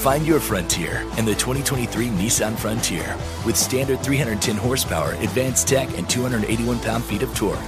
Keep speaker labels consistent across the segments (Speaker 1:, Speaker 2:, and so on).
Speaker 1: Find your frontier in the 2023 Nissan Frontier with standard 310 horsepower, advanced tech, and 281 pound-feet of torque.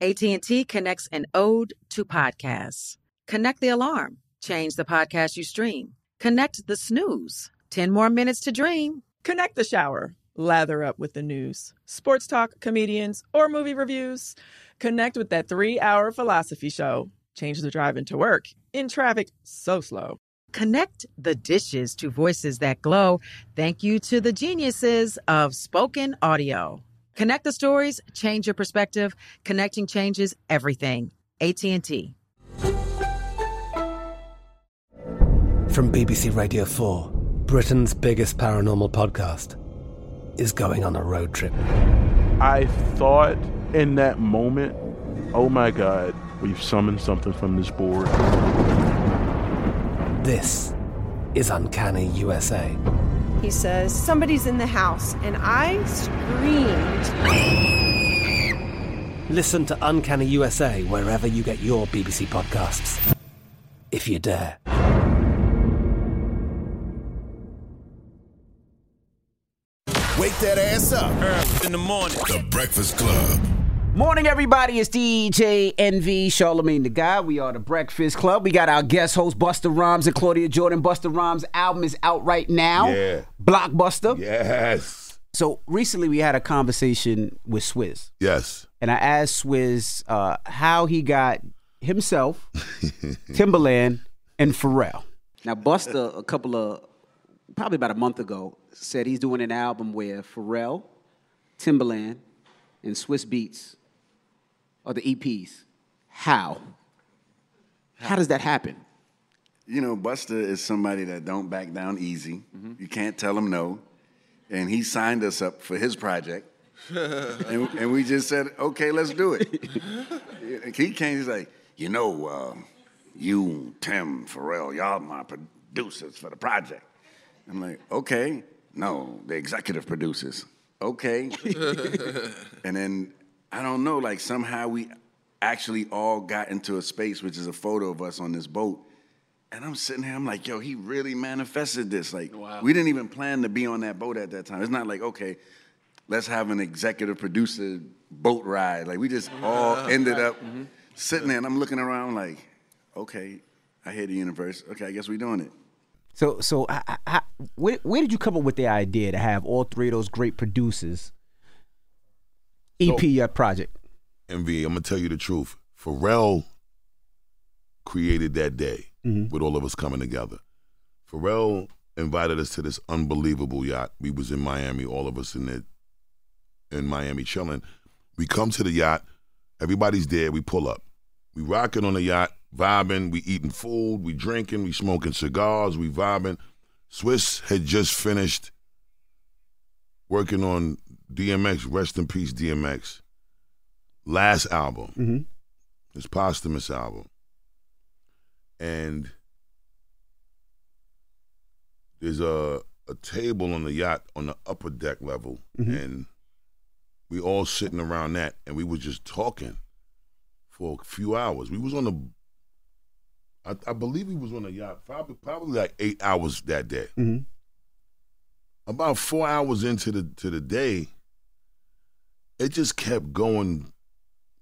Speaker 2: AT&T connects an ode to podcasts. Connect the alarm. Change the podcast you stream. Connect the snooze. 10 more minutes to dream.
Speaker 3: Connect the shower. Lather up with the news, sports talk, comedians, or movie reviews. Connect with that three hour philosophy show. Change the drive into work in traffic so slow.
Speaker 2: Connect the dishes to voices that glow. Thank you to the geniuses of spoken audio. Connect the stories, change your perspective. Connecting changes everything. AT&T.
Speaker 4: From BBC Radio 4, Britain's biggest paranormal podcast is going on a road trip.
Speaker 5: I thought in that moment, oh my God, we've summoned something from this board.
Speaker 4: This is Uncanny USA.
Speaker 6: He says, Somebody's in the house, and I screamed.
Speaker 4: Listen to Uncanny USA wherever you get your BBC podcasts, if you dare.
Speaker 7: Wake that ass up early in the morning. The Breakfast Club.
Speaker 8: Morning, everybody. It's DJ Envy, Charlemagne the Guy. We are the Breakfast Club. We got our guest host, Busta Rhymes and Claudia Jordan. Busta Rhymes' album is out right now.
Speaker 9: Yeah.
Speaker 8: Blockbusta.
Speaker 9: Yes.
Speaker 8: So recently we had a conversation with Swizz.
Speaker 9: Yes.
Speaker 8: And I asked Swizz uh, how he got himself, Timbaland, and Pharrell. Now, Busta, a couple of, probably about a month ago, said he's doing an album where Pharrell, Timbaland, and Swizz Beatz are the EPs. How? How does that happen?
Speaker 10: You know, Busta is somebody that don't back down easy. You can't tell him no. And he signed us up for his project. and, and we just said, okay, let's do it. And he came, he's like, you know, uh, you, Tim, Pharrell, y'all my producers for the project. I'm like, okay. No, the executive producers. Okay. and then I don't know, like somehow we actually all got into a space, which is a photo of us on this boat. And I'm sitting here, I'm like, yo, he really manifested this. Like, we didn't even plan to be on that boat at that time. It's not like, okay, let's have an executive producer boat ride. Like, we just all ended up mm-hmm. sitting there, and I'm looking around like, okay, I hear the universe. Okay, I guess we're doing it.
Speaker 8: So, so I, I, I- where, where did you come up with the idea to have all three of those great producers EP your project?
Speaker 9: Envy, I'm gonna tell you the truth. Pharrell created that day
Speaker 8: Mhm.
Speaker 9: with all of us coming together. Pharrell invited us to this unbelievable yacht. We was in Miami, all of us in it in Miami chilling. We come to the yacht, everybody's there, we pull up. We rocking on the yacht, vibing, we eating food, we drinking, we smoking cigars, we vibing. Swizz had just finished working on DMX, rest in peace DMX, last album,
Speaker 8: Mm-hmm.
Speaker 9: his posthumous album. And there's a, a table on the yacht on the upper deck level,
Speaker 8: Mhm.
Speaker 9: and we all sitting around that, and we was just talking for a few hours. We was on the, I, I believe we was on a yacht probably probably like eight hours that day.
Speaker 8: Mhm.
Speaker 9: About four hours into the to the day, it just kept going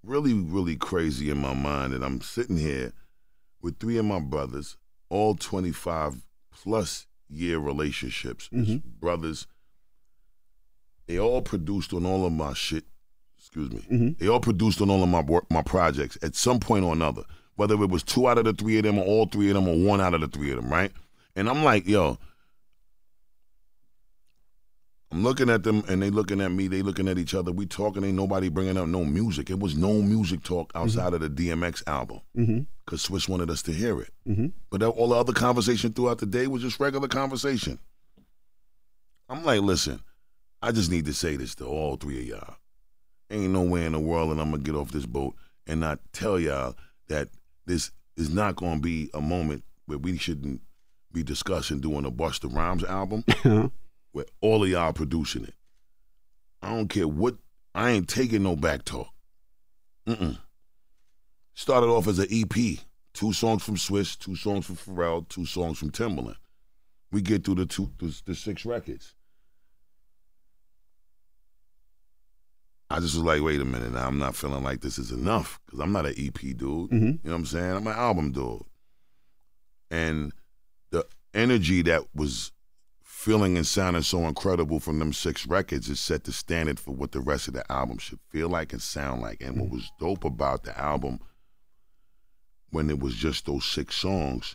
Speaker 9: really really crazy in my mind, and I'm sitting here with three of my brothers, all 25 plus year relationships,
Speaker 8: Mhm.
Speaker 9: brothers. They all produced on all of my shit. Excuse me.
Speaker 8: Mhm.
Speaker 9: They all produced on all of my work, my projects at some point or another. Whether it was two out of the three of them, or all three of them, or one out of the three of them, right? And I'm like, yo, I'm looking at them, and they looking at me. They looking at each other. We talking. Ain't nobody bringing up no music. It was no music talk outside of the DMX album
Speaker 8: Mm-hmm.
Speaker 9: because Swizz wanted us to hear it.
Speaker 8: Mm-hmm.
Speaker 9: But all the other conversation throughout the day was just regular conversation. I'm like, listen, I just need to say this to all three of y'all. Ain't no way in the world that I'm gonna get off this boat and not tell y'all that this is not gonna be a moment where we shouldn't be discussing doing a Busta Rhymes album where all of y'all producing it. I don't care what. I ain't taking no back talk. Mm-mm. Started off as an EP. Two songs from Swizz, two songs from Pharrell, two songs from Timbaland. We get through the two, the, the six records. I just was like, wait a minute, now I'm not feeling like this is enough because I'm not an EP dude.
Speaker 8: Mhm.
Speaker 9: You know what I'm saying? I'm an album dude. And the energy that was feeling and sounding so incredible from them six records is set the standard for what the rest of the album should feel like and sound like. And what was dope about the album when it was just those six songs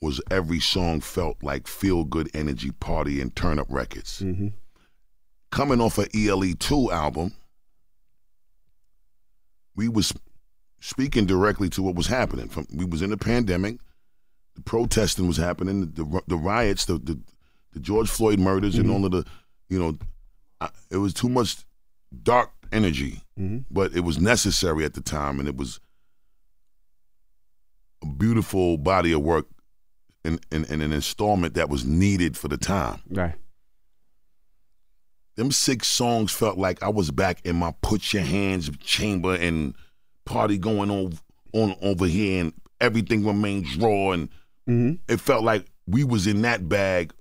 Speaker 9: was every song felt like feel good energy party and turn up records.
Speaker 8: Mm-hmm.
Speaker 9: Coming off a ELE two album, we was speaking directly to what was happening. From we was in the pandemic, the protesting was happening, the the riots, the the, the George Floyd murders, and all of the, you know, I, it was too much dark energy,
Speaker 8: Mhm.
Speaker 9: but it was necessary at the time, and it was a beautiful body of work and, and, and an installment that was needed for the time.
Speaker 8: Right.
Speaker 9: Them six songs felt like I was back in my put your hands chamber and party going on on over here and everything remains raw and
Speaker 8: Mm-hmm.
Speaker 9: it felt like we was in that bag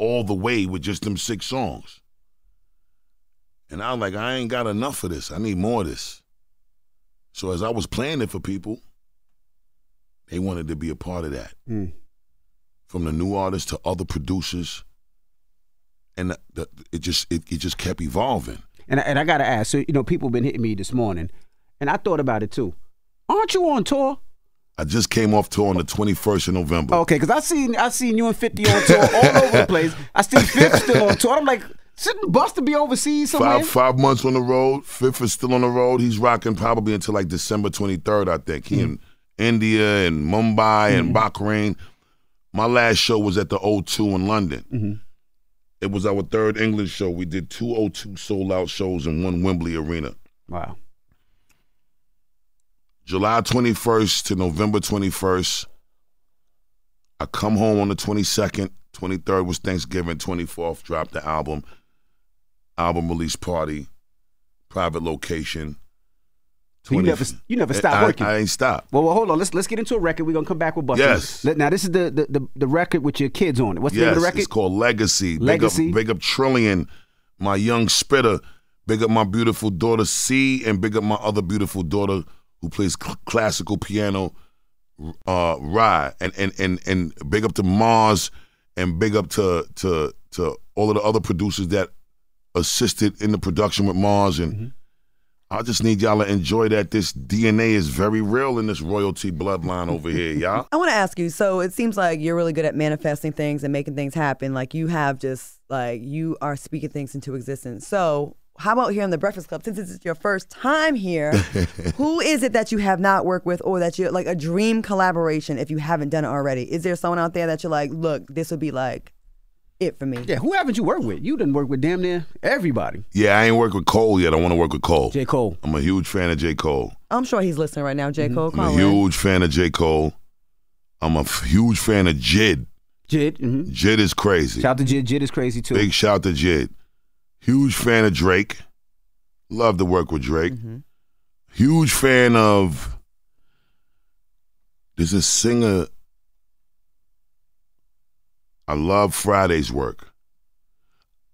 Speaker 9: all the way with just them six songs. And I was like, I ain't got enough of this. I need more of this. So as I was playing it for people, they wanted to be a part of that.
Speaker 8: Mm.
Speaker 9: From the new artists to other producers. And the, the, it just it, it just kept evolving.
Speaker 8: And I, and I gotta ask, so you know, people been hitting me this morning, and I thought about it too. Aren't you on tour?
Speaker 9: I just came off tour on the 21st of November.
Speaker 8: Okay, because I seen I seen you and Fifty on tour all over the place. I see Fifth still on tour. I'm like, shouldn't Busta be overseas somewhere?
Speaker 9: Five five months on the road. Fifth is still on the road. He's rocking probably until like December twenty third. I think he hmm. in India and Mumbai and hmm. Bahrain. My last show was at the O2 in London. Mm-hmm. It was our third England show. We did two O2 sold out shows in one Wembley arena.
Speaker 8: Wow.
Speaker 9: July 21st to November 21st. I come home on the 22nd. 23rd was Thanksgiving. 24th dropped the album. Album release party. Private location.
Speaker 8: You never you never stopped
Speaker 9: I,
Speaker 8: working.
Speaker 9: I ain't stop.
Speaker 8: well, well, hold on. Let's let's get into a record. We're gonna come back with Busta.
Speaker 9: Yes.
Speaker 8: Now this is the the, the, the record with your kids on it. What's the name of the record?
Speaker 9: it's called Legacy.
Speaker 8: Legacy.
Speaker 9: Big up, big up Trillion, my young spitter. Big up my beautiful daughter C, and big up my other beautiful daughter who plays cl- classical piano, uh, Rye. And and and and big up to Mars, and big up to to to all of the other producers that assisted in the production with Mars. And
Speaker 8: Mm-hmm.
Speaker 9: I just need y'all to enjoy that. This DNA is very real in this royalty bloodline over here, y'all.
Speaker 11: I want to ask you. So it seems like you're really good at manifesting things and making things happen. Like you have just like you are speaking things into existence. So how about here on the Breakfast Club? Since this is your first time here, who is it that you have not worked with, or that you're like a dream collaboration if you haven't done it already? Is there someone out there that you're like, look, this would be like it for me?
Speaker 8: yeah, who haven't you worked with? You didn't work with damn near everybody.
Speaker 9: Yeah, I ain't worked with Cole yet. I want to work with Cole.
Speaker 8: J. Cole.
Speaker 9: I'm a huge fan of J. Cole.
Speaker 11: I'm sure he's listening right now. J. Cole,
Speaker 9: I'm a
Speaker 11: call in.
Speaker 9: huge fan of J. Cole. I'm a f- huge fan of Jid.
Speaker 8: Jid. Mm-hmm.
Speaker 9: Jid is crazy.
Speaker 8: Shout out to Jid. Jid is crazy too.
Speaker 9: Big shout to Jid. Huge fan of Drake. Love to work with Drake.
Speaker 11: Mm-hmm.
Speaker 9: Huge fan of. There's a singer. I love Friday's work.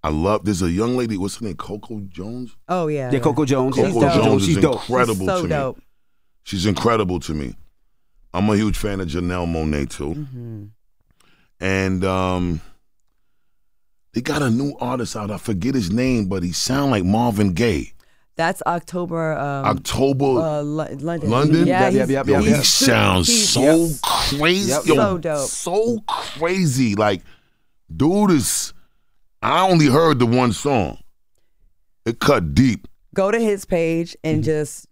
Speaker 9: I love. There's a young lady. What's her name? Coco Jones.
Speaker 11: Oh yeah.
Speaker 8: Yeah, Coco Jones.
Speaker 9: Coco
Speaker 8: She's dope.
Speaker 9: Jones
Speaker 8: She's
Speaker 9: is
Speaker 8: dope.
Speaker 9: incredible
Speaker 11: She's so
Speaker 9: to
Speaker 11: dope.
Speaker 9: me. She's incredible to me. I'm a huge fan of Janelle Monáe too.
Speaker 11: Mm-hmm.
Speaker 9: And um they got a new artist out. I forget his name, but he sound like Marvin Gaye.
Speaker 11: That's October. Um,
Speaker 9: October
Speaker 11: uh, London.
Speaker 9: London?
Speaker 11: Yeah,
Speaker 8: Yep,
Speaker 11: he's-
Speaker 8: yep,
Speaker 9: Yo,
Speaker 8: yep,
Speaker 9: he sounds
Speaker 11: He's-
Speaker 9: so
Speaker 8: Yep.
Speaker 9: crazy.
Speaker 8: Yep.
Speaker 9: Yo,
Speaker 11: So dope.
Speaker 9: So crazy. Like, dude is I only heard the one song. It cut deep.
Speaker 11: Go to his page and just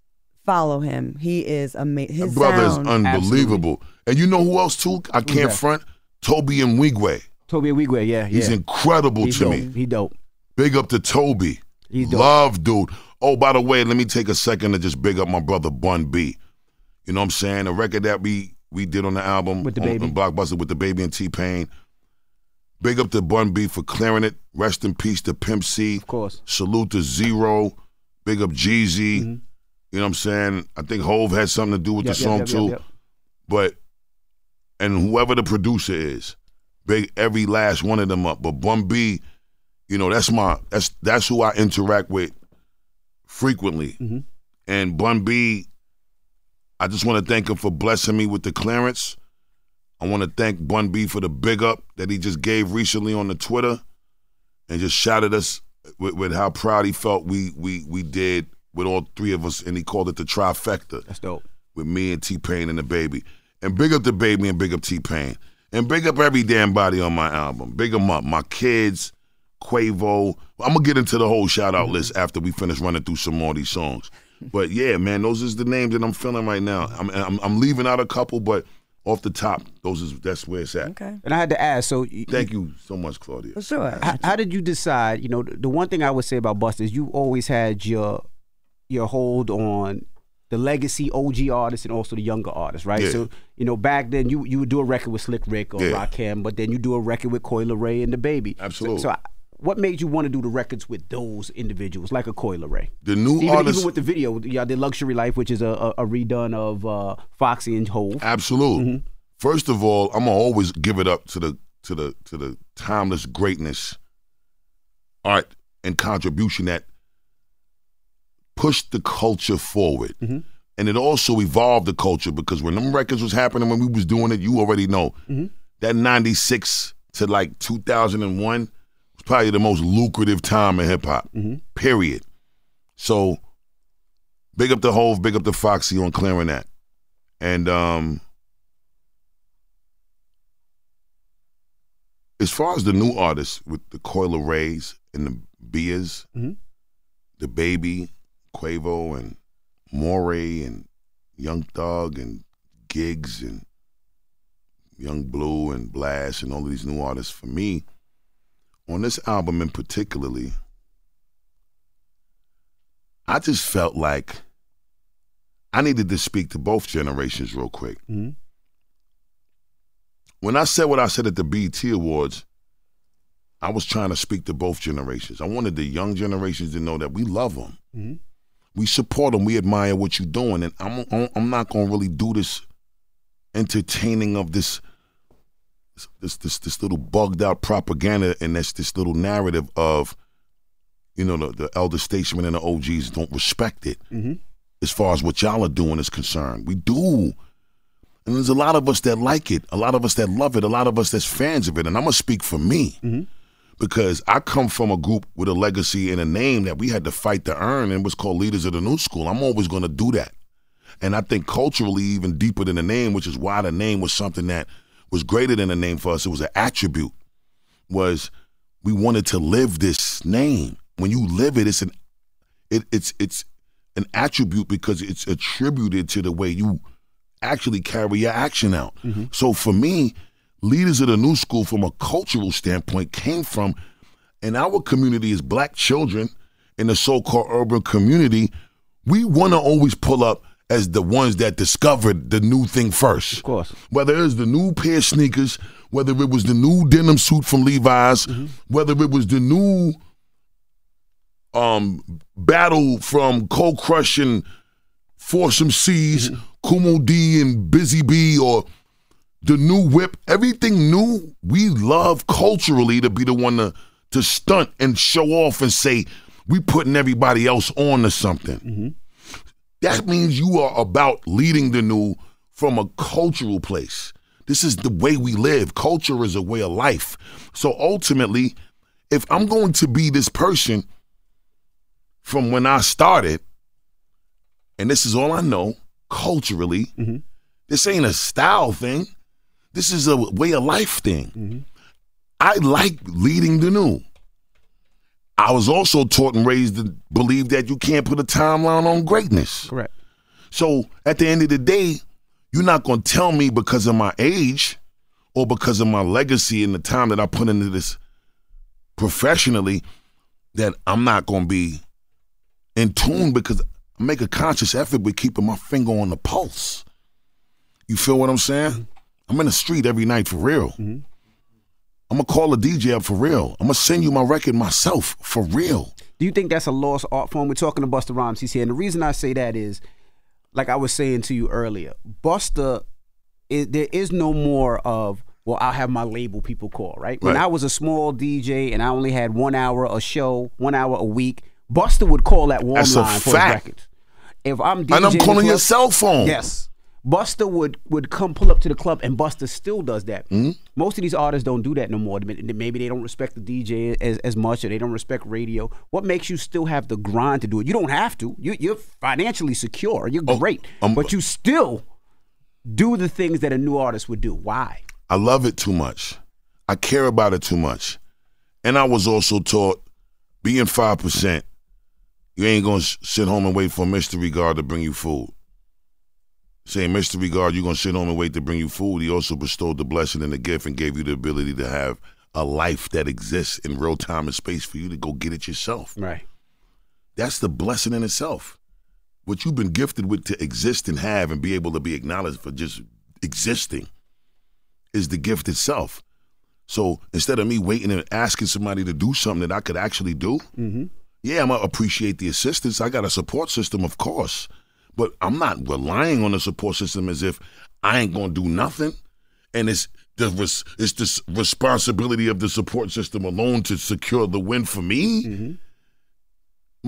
Speaker 11: follow him. He is amazing. His
Speaker 9: That brother
Speaker 11: sound.
Speaker 9: is unbelievable. And you know who else too? I can't
Speaker 8: that?
Speaker 9: front. Tobe Nwigwe.
Speaker 8: Tobe Nwigwe, yeah,
Speaker 9: He's incredible to
Speaker 8: dope.
Speaker 9: me.
Speaker 8: He dope.
Speaker 9: Big up to Tobe.
Speaker 8: He's dope.
Speaker 9: Love, dude. Oh, by the way, let me take a second to just big up my brother Bun B. You know what I'm saying? The record that we we did on the album
Speaker 8: With the
Speaker 9: on,
Speaker 8: Baby.
Speaker 9: on Blockbusta with the baby and T Pain. Big up to Bun B for clearing it. Rest in peace to Pimp C.
Speaker 8: Of course.
Speaker 9: Salute to Z-Ro. Big up Jeezy.
Speaker 8: Mm-hmm.
Speaker 9: You know what I'm saying? I think Hove had something to do with
Speaker 8: Yep,
Speaker 9: the song
Speaker 8: yep,
Speaker 9: too.
Speaker 8: yep, yep.
Speaker 9: But and whoever the producer is, big every last one of them up. But Bun B, you know, that's my that's that's who I interact with frequently.
Speaker 8: Mm-hmm.
Speaker 9: And Bun B, I just want to thank him for blessing me with the clearance. I want to thank Bun B for the big up that he just gave recently on the Twitter, and just shouted us with, with how proud he felt we we we did with all three of us, and he called it the trifecta
Speaker 8: That's dope.
Speaker 9: with me and T Pain and the baby. And big up the baby and big up T Pain. And big up every damn body on my album. Big them up. My kids, Quavo. I'm gonna get into the whole shout out mm-hmm. list after we finish running through some more of these songs. But yeah, man, those is the names that I'm feeling right now. I'm I'm, I'm leaving out a couple, but off the top, those is that's where it's at.
Speaker 11: Okay.
Speaker 8: And I had to ask, so y-
Speaker 9: Thank you so much, Claudia.
Speaker 11: For sure.
Speaker 8: how, how did you decide? You know, the, the one thing I would say about Busta is you always had your your hold on the legacy OG artists and also the younger artists, right?
Speaker 9: Yeah.
Speaker 8: So you know, back then you you would do a record with Slick Rick or
Speaker 9: Yeah.
Speaker 8: Rakim, but then you do a record with Coi Leray and the Baby.
Speaker 9: Absolutely.
Speaker 8: So, I- what made you want to do the records with those individuals, like a Coi Leray?
Speaker 9: The new
Speaker 8: Even,
Speaker 9: artists,
Speaker 8: even with the video, yeah, the Luxury Life, which is a, a, a redone of uh, Foxy and Hove.
Speaker 9: Absolutely.
Speaker 8: Mm-hmm.
Speaker 9: First of all, I'm gonna always give it up to the to the to the timeless greatness, art and contribution that pushed the culture forward.
Speaker 8: Mm-hmm.
Speaker 9: And it also evolved the culture because when them records was happening when we was doing it, you already know
Speaker 8: Mm-hmm.
Speaker 9: that 96 to like 2001 was probably the most lucrative time in hip hop.
Speaker 8: Mm-hmm.
Speaker 9: Period. So big up the Hove, big up the Foxy on clearing that. And um as far as the new artists with the Coi Lerays and the Beers,
Speaker 8: Mhm.
Speaker 9: the Baby, Quavo, and Moray, and Young Thug, and Gigs, and Young Blue, and Blast, and all of these new artists, for me, on this album in particularly, I just felt like I needed to speak to both generations real quick
Speaker 8: Mhm.
Speaker 9: when I said what I said at the BET Awards, I was trying to speak to both generations. I wanted the young generations to know that we love them,
Speaker 8: Mhm.
Speaker 9: We support them, we admire what you're doing, and I'm I'm- not gonna really do this entertaining of this this this this little bugged out propaganda and that's this little narrative of you know the, the elder statesmen and the OGs don't respect it
Speaker 8: Mhm.
Speaker 9: as far as what y'all are doing is concerned. We do. And there's a lot of us that like it, a lot of us that love it, a lot of us that's fans of it. And I'm going to speak for me because I come from a group with a legacy and a name that we had to fight to earn and was called Leaders of the New School. I'm always going to do that. And I think culturally, even deeper than the name, which is why the name was something that was greater than a name for us, it was an attribute, was we wanted to live this name. When you live it, it's an it, it's it's an attribute because it's attributed to the way you actually carry your action out. Mm-hmm. So for me, leaders of the new school from a cultural standpoint came from in our community as black children in the so-called urban community, we want to always pull up as the ones that discovered the new thing first.
Speaker 8: Of course.
Speaker 9: Whether it was the new pair of sneakers, whether it was the new denim suit from Levi's, whether it was the new um battle from cold crushing Foursome C's, Kool Moe Dee, and Busy Bee, or the new whip, everything new, we love culturally to be the one to, to stunt and show off and say, we putting everybody else on to something. Mm-hmm. That means you are about leading the new from a cultural place. This is the way we live. Culture is a way of life. So ultimately, if I'm going to be this person from when I started, and this is all I know culturally, mm-hmm. this ain't a style thing. This is a way of life thing. I like leading the new. I was also taught and raised to believe that you can't put a timeline on greatness.
Speaker 8: Correct.
Speaker 9: So at the end of the day, you're not going to tell me because of my age or because of my legacy and the time that I put into this professionally that I'm not going to be in tune because I make a conscious effort with keeping my finger on the pulse. You feel what I'm saying? Mm-hmm. I'm in the street every night for real. Mm-hmm. I'm gonna call a DJ up for real. I'm gonna send you my record myself for real.
Speaker 8: Do you think that's a lost art form? We're talking to Busta Rhymes. He's here, and the reason I say that is, like I was saying to you earlier, Busta, is, there is no more of well, I'll have my label people call right. When
Speaker 9: Right.
Speaker 8: I was a small DJ and I only had one hour a show, one hour a week, Busta would call that
Speaker 9: a
Speaker 8: line for
Speaker 9: fact.
Speaker 8: his records. If I'm DJing
Speaker 9: And I'm calling your cell phone.
Speaker 8: Yes. Busta would would come pull up to the club, and Busta still does that.
Speaker 9: Hmm?
Speaker 8: Most of these artists don't do that no more. Maybe they don't respect the DJ as, as much, or they don't respect radio. What makes you still have the grind to do it? You don't have to. You, you're financially secure. You're
Speaker 9: Oh,
Speaker 8: great,
Speaker 9: um,
Speaker 8: but you still do the things that a new artist would do. Why?
Speaker 9: I love it too much. I care about it too much. And I was also taught being 5%, you ain't going to sit home and wait for a mystery god to bring you food. Saying mystery god, you're going to sit home and wait to bring you food. He also bestowed the blessing and the gift and gave you the ability to have a life that exists in real time and space for you to go get it yourself.
Speaker 8: Right.
Speaker 9: That's the blessing in itself. What you've been gifted with to exist and have and be able to be acknowledged for just existing is the gift itself. So instead of me waiting and asking somebody to do something that I could actually do, mm-hmm. yeah, I'm gonna appreciate the assistance. I got a support system, of course, but I'm not relying on the support system as if I ain't gonna do nothing. And it's the res- it's the responsibility of the support system alone to secure the win for me. Mm-hmm.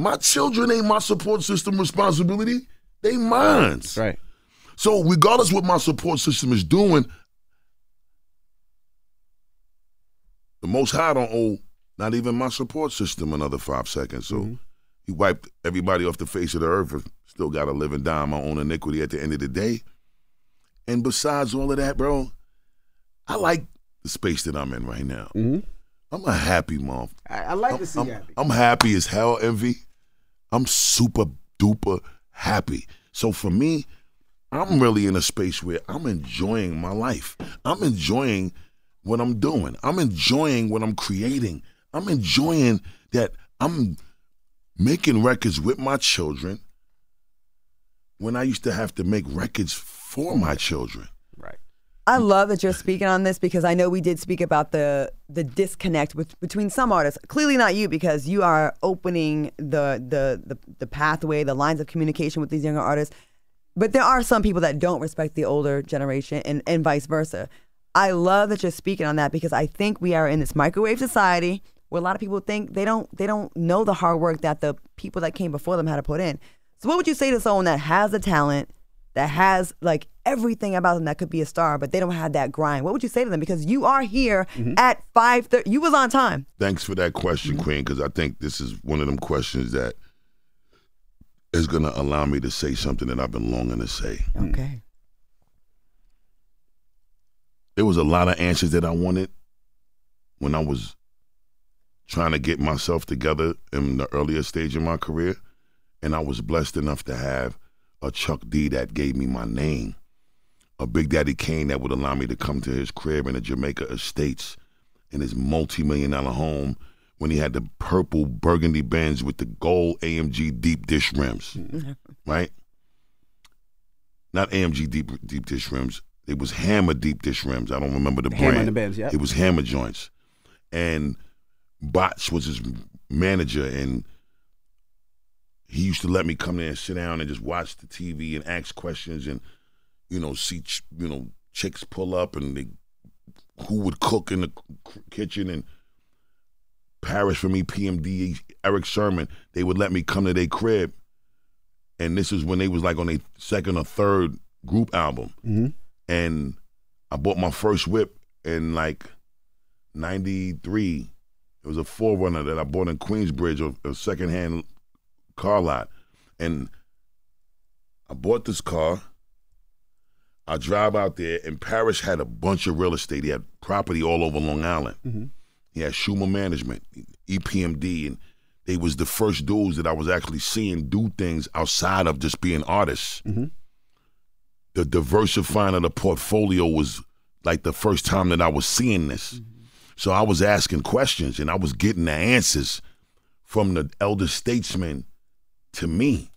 Speaker 9: My children ain't my support system responsibility. They mine.
Speaker 8: Right.
Speaker 9: So regardless what my support system is doing, the Most High don't owe not even my support system another five seconds. So mm-hmm. He wiped everybody off the face of the earth. and Still got to live and die in my own iniquity at the end of the day. And besides all of that, bro, I like the space that I'm in right now. Mm-hmm. I'm a happy mom.
Speaker 8: I, I like to see
Speaker 9: I'm,
Speaker 8: happy.
Speaker 9: I'm happy as hell, Envy. I'm super duper happy. So for me, I'm really in a space where I'm enjoying my life. I'm enjoying what I'm doing. I'm enjoying what I'm creating. I'm enjoying that I'm making records with my children when I used to have to make records for my children.
Speaker 8: Right.
Speaker 11: I love that you're speaking on this because I know we did speak about the the disconnect with, between some artists. Clearly not you because you are opening the, the the the pathway, the lines of communication with these younger artists. But there are some people that don't respect the older generation and, and vice versa. I love that you're speaking on that because I think we are in this microwave society where a lot of people think they don't they don't know the hard work that the people that came before them had to put in. So what would you say to someone that has the talent, that has like everything about them that could be a star, but they don't have that grind? What would you say to them? Because you are here mm-hmm. at five thirty. You was on time.
Speaker 9: Thanks for that question, mm-hmm. Queen, because I think this is one of them questions that is going to allow me to say something that I've been longing to say.
Speaker 11: Okay.
Speaker 9: There was a lot of answers that I wanted when I was trying to get myself together in the earlier stage of my career. And I was blessed enough to have a Chuck D that gave me my name, a Big Daddy Kane that would allow me to come to his crib in the Jamaica Estates in his multi million dollar home when he had the purple burgundy Benz with the gold AMG deep dish rims, mm-hmm. right? Not AMG deep deep dish rims. It was Hammer deep dish rims. I don't remember the
Speaker 8: Hammer
Speaker 9: brand.
Speaker 8: and the Benz, yep.
Speaker 9: It was Hammer joints, and Bots was his manager, and he used to let me come there and sit down and just watch the TV and ask questions and you know see ch- you know chicks pull up and they, who would cook in the kitchen and Parrish for me PMD Erick Sermon they would let me come to their crib and this is when they was like on a second or third group album
Speaker 8: Mm-hmm.
Speaker 9: and I bought my first whip in like '93. It was a 4Runner that I bought in Queensbridge, a, a secondhand car lot, and I bought this car. I drive out there, and Parrish had a bunch of real estate. He had property all over Long Island.
Speaker 8: Mhm.
Speaker 9: He had Schumer Management, EPMD, and they was the first dudes that I was actually seeing do things outside of just being artists
Speaker 8: Mhm.
Speaker 9: the diversifying of the portfolio was like the first time that I was seeing this. So I was asking questions and I was getting the answers from the elder statesmen to me.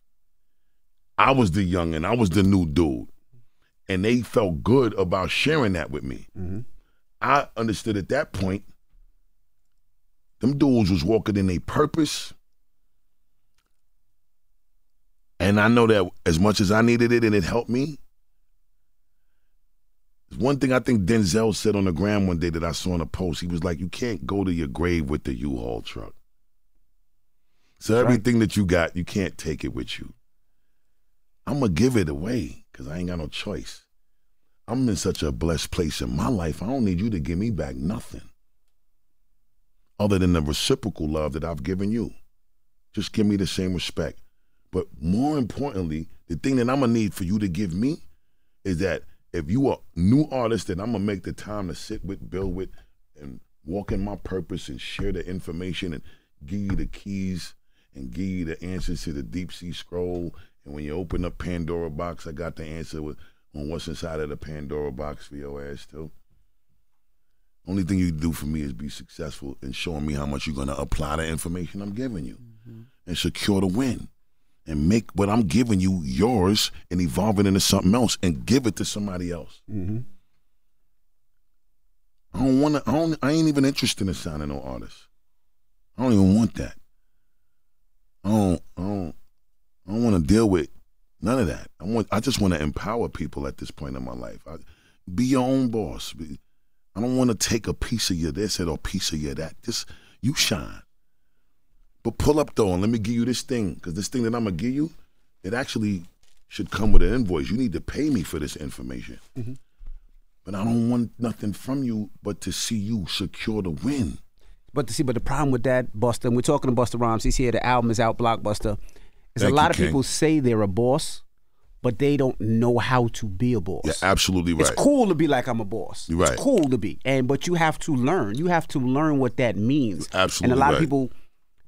Speaker 9: I was the young and I was the new dude. And they felt good about sharing that with me. Mm-hmm. I understood at that point, them dudes was walking in a purpose. And I know that as much as I needed it and it helped me, one thing I think Denzel said on the gram one day that I saw in a post, he was like, "You can't go to your grave with the U-Haul truck. So
Speaker 8: That's right.
Speaker 9: everything that you got, you can't take it with you. I'm gonna give it away because I ain't got no choice. I'm in such a blessed place in my life. I don't need you to give me back nothing, other than the reciprocal love that I've given you. Just give me the same respect. But more importantly, the thing that I'm gonna need for you to give me is that if you are new artist, then I'm gonna make the time to sit with, build with, and walk in my purpose and share the information and give you the keys and give you the answers to the deep sea scroll. And when you open up Pandora box, I got the answer with on what's inside of the Pandora box for your ass too. Only thing you do for me is be successful in showing me how much you're gonna apply the information I'm giving you mm-hmm. and secure the win and make what I'm giving you yours and evolve it into something else and give it to somebody else.
Speaker 8: Mm-hmm.
Speaker 9: I don't want to. I don't. I ain't even interested in signing no artist. I don't even want that. I don't. I don't. I don't want to deal with none of that. I want. I just want to empower people at this point in my life. I, be your own boss. I don't want to take a piece of your this or a piece of your that. Just you shine. But pull up though, and let me give you this thing, because this thing that I'm gonna give you, it actually should come with an invoice. You need to pay me for this information.
Speaker 8: Mhm.
Speaker 9: But I don't want nothing from you but to see you secure the win.
Speaker 8: But to see, but the problem with that, Busta, and we're talking to Busta Rhymes. He's here. The album is out, Blockbusta. Is a lot
Speaker 9: you,
Speaker 8: of people say they're a boss, but they don't know how to be a boss.
Speaker 9: Yeah, absolutely right.
Speaker 8: It's cool to be like I'm a boss.
Speaker 9: You're right.
Speaker 8: It's cool to be, and but you have to learn. You have to learn what that means.
Speaker 9: absolutely
Speaker 8: And a lot
Speaker 9: right.
Speaker 8: of people,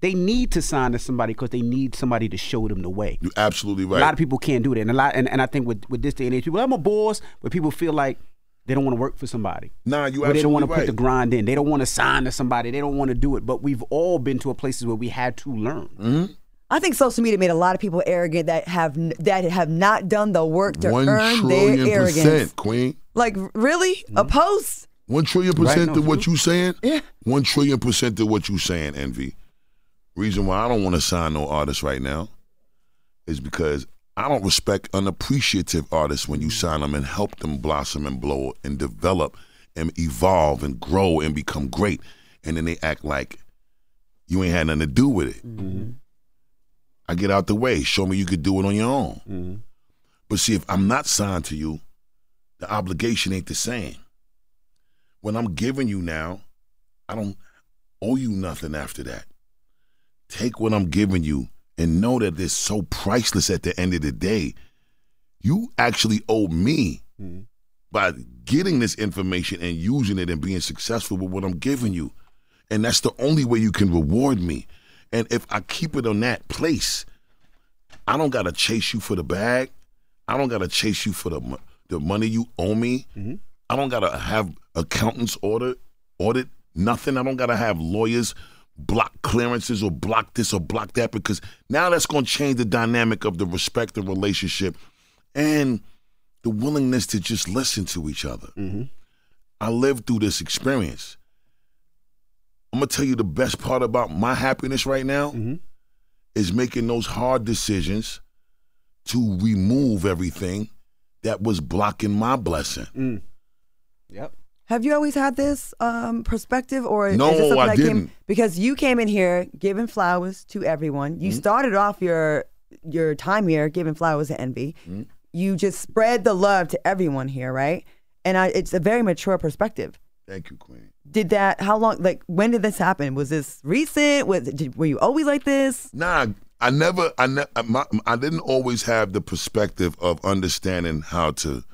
Speaker 8: they need to sign to somebody because they need somebody to show them the way.
Speaker 9: You're absolutely right.
Speaker 8: A lot of people can't do that, and a lot, and, and I think with with this day and age, people, I'm a boss, but people feel like they don't want to work for somebody.
Speaker 9: Nah, you
Speaker 8: Or they don't want to put the grind in. They don't want to sign to somebody. They don't want to do it. But we've all been to a places where we had to learn.
Speaker 9: Mm-hmm.
Speaker 11: I think social media made a lot of people arrogant that have that have not done the work to
Speaker 9: One
Speaker 11: earn their
Speaker 9: trillion
Speaker 11: arrogance.
Speaker 9: percent, Queen.
Speaker 11: Like really, a post?
Speaker 9: One trillion
Speaker 8: Right,
Speaker 9: percent
Speaker 8: no,
Speaker 9: to what
Speaker 8: true.
Speaker 9: you saying?
Speaker 11: Yeah.
Speaker 9: One trillion percent to what you saying, Envy. Reason why I don't want to sign no artist right now is because I don't respect unappreciative artists when you mm. sign them and help them blossom and blow and develop and evolve and grow and become great. And then they act like you ain't had nothing to do with it. Mm-hmm. I get out the way. Show me you could do it on your own. Mm-hmm. But see, if I'm not signed to you, the obligation ain't the same. When I'm giving you now, I don't owe you nothing after that. Take what I'm giving you and know that it's so priceless at the end of the day. You actually owe me mm-hmm. by getting this information and using it and being successful with what I'm giving you. And that's the only way you can reward me. And if I keep it on that place, I don't got to chase you for the bag. I don't got to chase you for the the money you owe me. Mm-hmm. I don't got to have accountants audit audit nothing. I don't got to have lawyers block clearances or block this or block that because now that's going to change the dynamic of the respective relationship and the willingness to just listen to each other. I lived through this experience. I'm gonna tell you the best part about my happiness right now is making those hard decisions to remove everything that was blocking my blessing.
Speaker 8: Mm. Yep.
Speaker 11: Have you always had this um, perspective, or
Speaker 9: No,
Speaker 11: is something
Speaker 9: I
Speaker 11: that
Speaker 9: didn't.
Speaker 11: because you came in here giving flowers to everyone? You
Speaker 9: Mhm.
Speaker 11: started off your your time here giving flowers to Envy.
Speaker 9: Mhm.
Speaker 11: You just spread the love to everyone here, right? And I, it's a very mature perspective.
Speaker 9: Thank you, Queen.
Speaker 11: Did that? How long? Like, when did this happen? Was this recent? Was did, were you always like this?
Speaker 9: Nah, I never, I ne- my, I didn't always have the perspective of understanding how to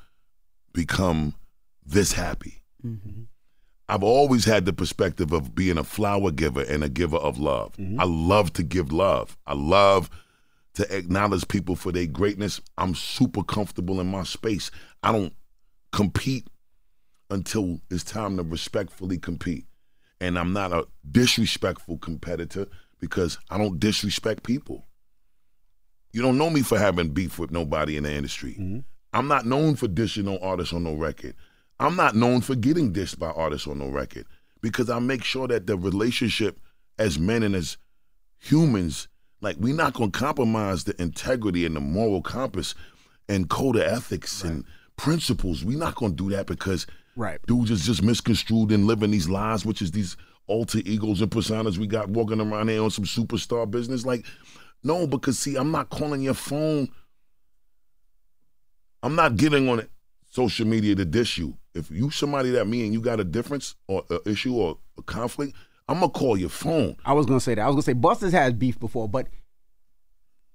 Speaker 9: become this happy. Mm-hmm. I've always had the perspective of being a flower giver and a giver of love. Mm-hmm. I love to give love. I love to acknowledge people for their greatness. I'm super comfortable in my space. I don't compete until it's time to respectfully compete. And I'm not a disrespectful competitor because I don't disrespect people. You don't know me for having beef with nobody in the industry. Mm-hmm. I'm not known for dishing no artists on no record. I'm not known for getting dished by artists on no record because I make sure that the relationship as men and as humans, like we're not gonna compromise the integrity and the moral compass and code of ethics and principles. We're not gonna do that because
Speaker 8: Right.
Speaker 9: dudes is just misconstrued and living these lies, which is these alter egos and personas we got walking around here on some superstar business. Like, no, because see, I'm not calling your phone. I'm not getting on it, social media to dish you. If you somebody that me and you got a difference or a issue or a conflict, I'm gonna call your phone.
Speaker 8: I was gonna say that. I was gonna say Busta's had beef before, but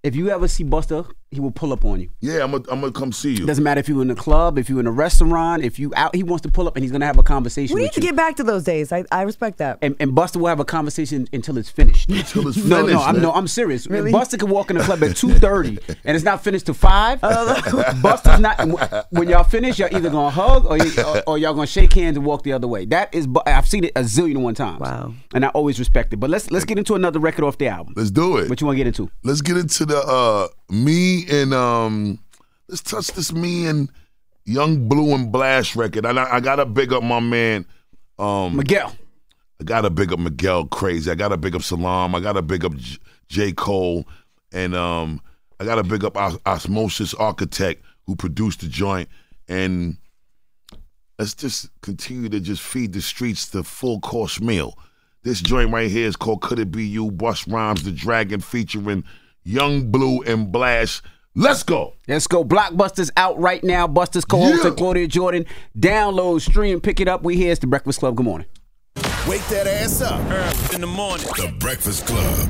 Speaker 8: if you ever see Busta, he will pull up on you.
Speaker 9: Yeah, I'm gonna I'm gonna come see you.
Speaker 8: Doesn't matter if you're in the club, if you're in a restaurant, if you out, he wants to pull up and he's gonna have a conversation
Speaker 11: We need
Speaker 8: with
Speaker 11: to
Speaker 8: you.
Speaker 11: get back to those days. I, I respect that.
Speaker 8: and, and Busta will have a conversation until it's finished.
Speaker 9: Until it's
Speaker 8: no,
Speaker 9: finished,
Speaker 8: no, I'm no, I'm serious.
Speaker 11: Really?
Speaker 8: Busta can walk in the club at two thirty and it's not finished till five. Busta's not. When y'all finish, y'all either gonna hug or, you, or, or y'all gonna shake hands and walk the other way. That is, I've seen it a zillion and one times.
Speaker 11: Wow.
Speaker 8: And I always respect it. But let's let's get into another record off the album.
Speaker 9: Let's do it.
Speaker 8: What you want to get into?
Speaker 9: Let's get into the uh me and um let's touch this me and Young Blue and Blast record. And I, I gotta big up my man um
Speaker 8: Miguel.
Speaker 9: I gotta big up Miguel Crazy. I gotta big up Salam. I gotta big up J, J. Cole. And um I gotta big up Os- Osmosis Architect who produced the joint. And let's just continue to just feed the streets the full course meal. This joint right here is called Could It Be You? Bust Rhymes the Dragon featuring Young Blue and Blast. Let's go.
Speaker 8: Let's go. Blockbustas out right now. Busta's co-host
Speaker 9: Yeah.
Speaker 8: Claudia Jordan. Download, stream, pick it up. We here. It's the Breakfast Club. Good morning.
Speaker 7: Wake that ass up. Early in the morning. The Breakfast Club.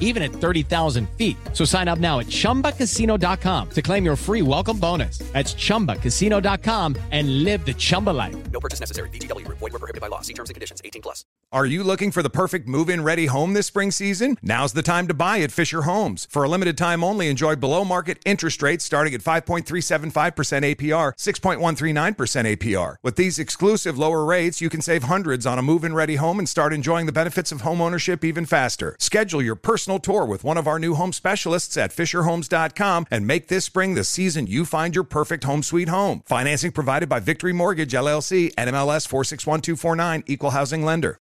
Speaker 12: even at 30,000 feet. So sign up now at chumbacasino.com to claim your free welcome bonus. That's chumbacasino.com and live the Chumba life.
Speaker 13: No purchase necessary. VGW, void, were prohibited by law. See terms and conditions 18 plus.
Speaker 14: Are you looking for the perfect move in ready home this spring season? Now's the time to buy at Fisher Homes. For a limited time only, enjoy below market interest rates starting at 5.375% APR, 6.13 39% APR. With these exclusive lower rates, you can save hundreds on a move in ready home and start enjoying the benefits of homeownership even faster. Schedule your personal tour with one of our new home specialists at FisherHomes.com and make this spring the season you find your perfect home sweet home. Financing provided by Victory Mortgage, LLC, NMLS 461249, Equal Housing Lender.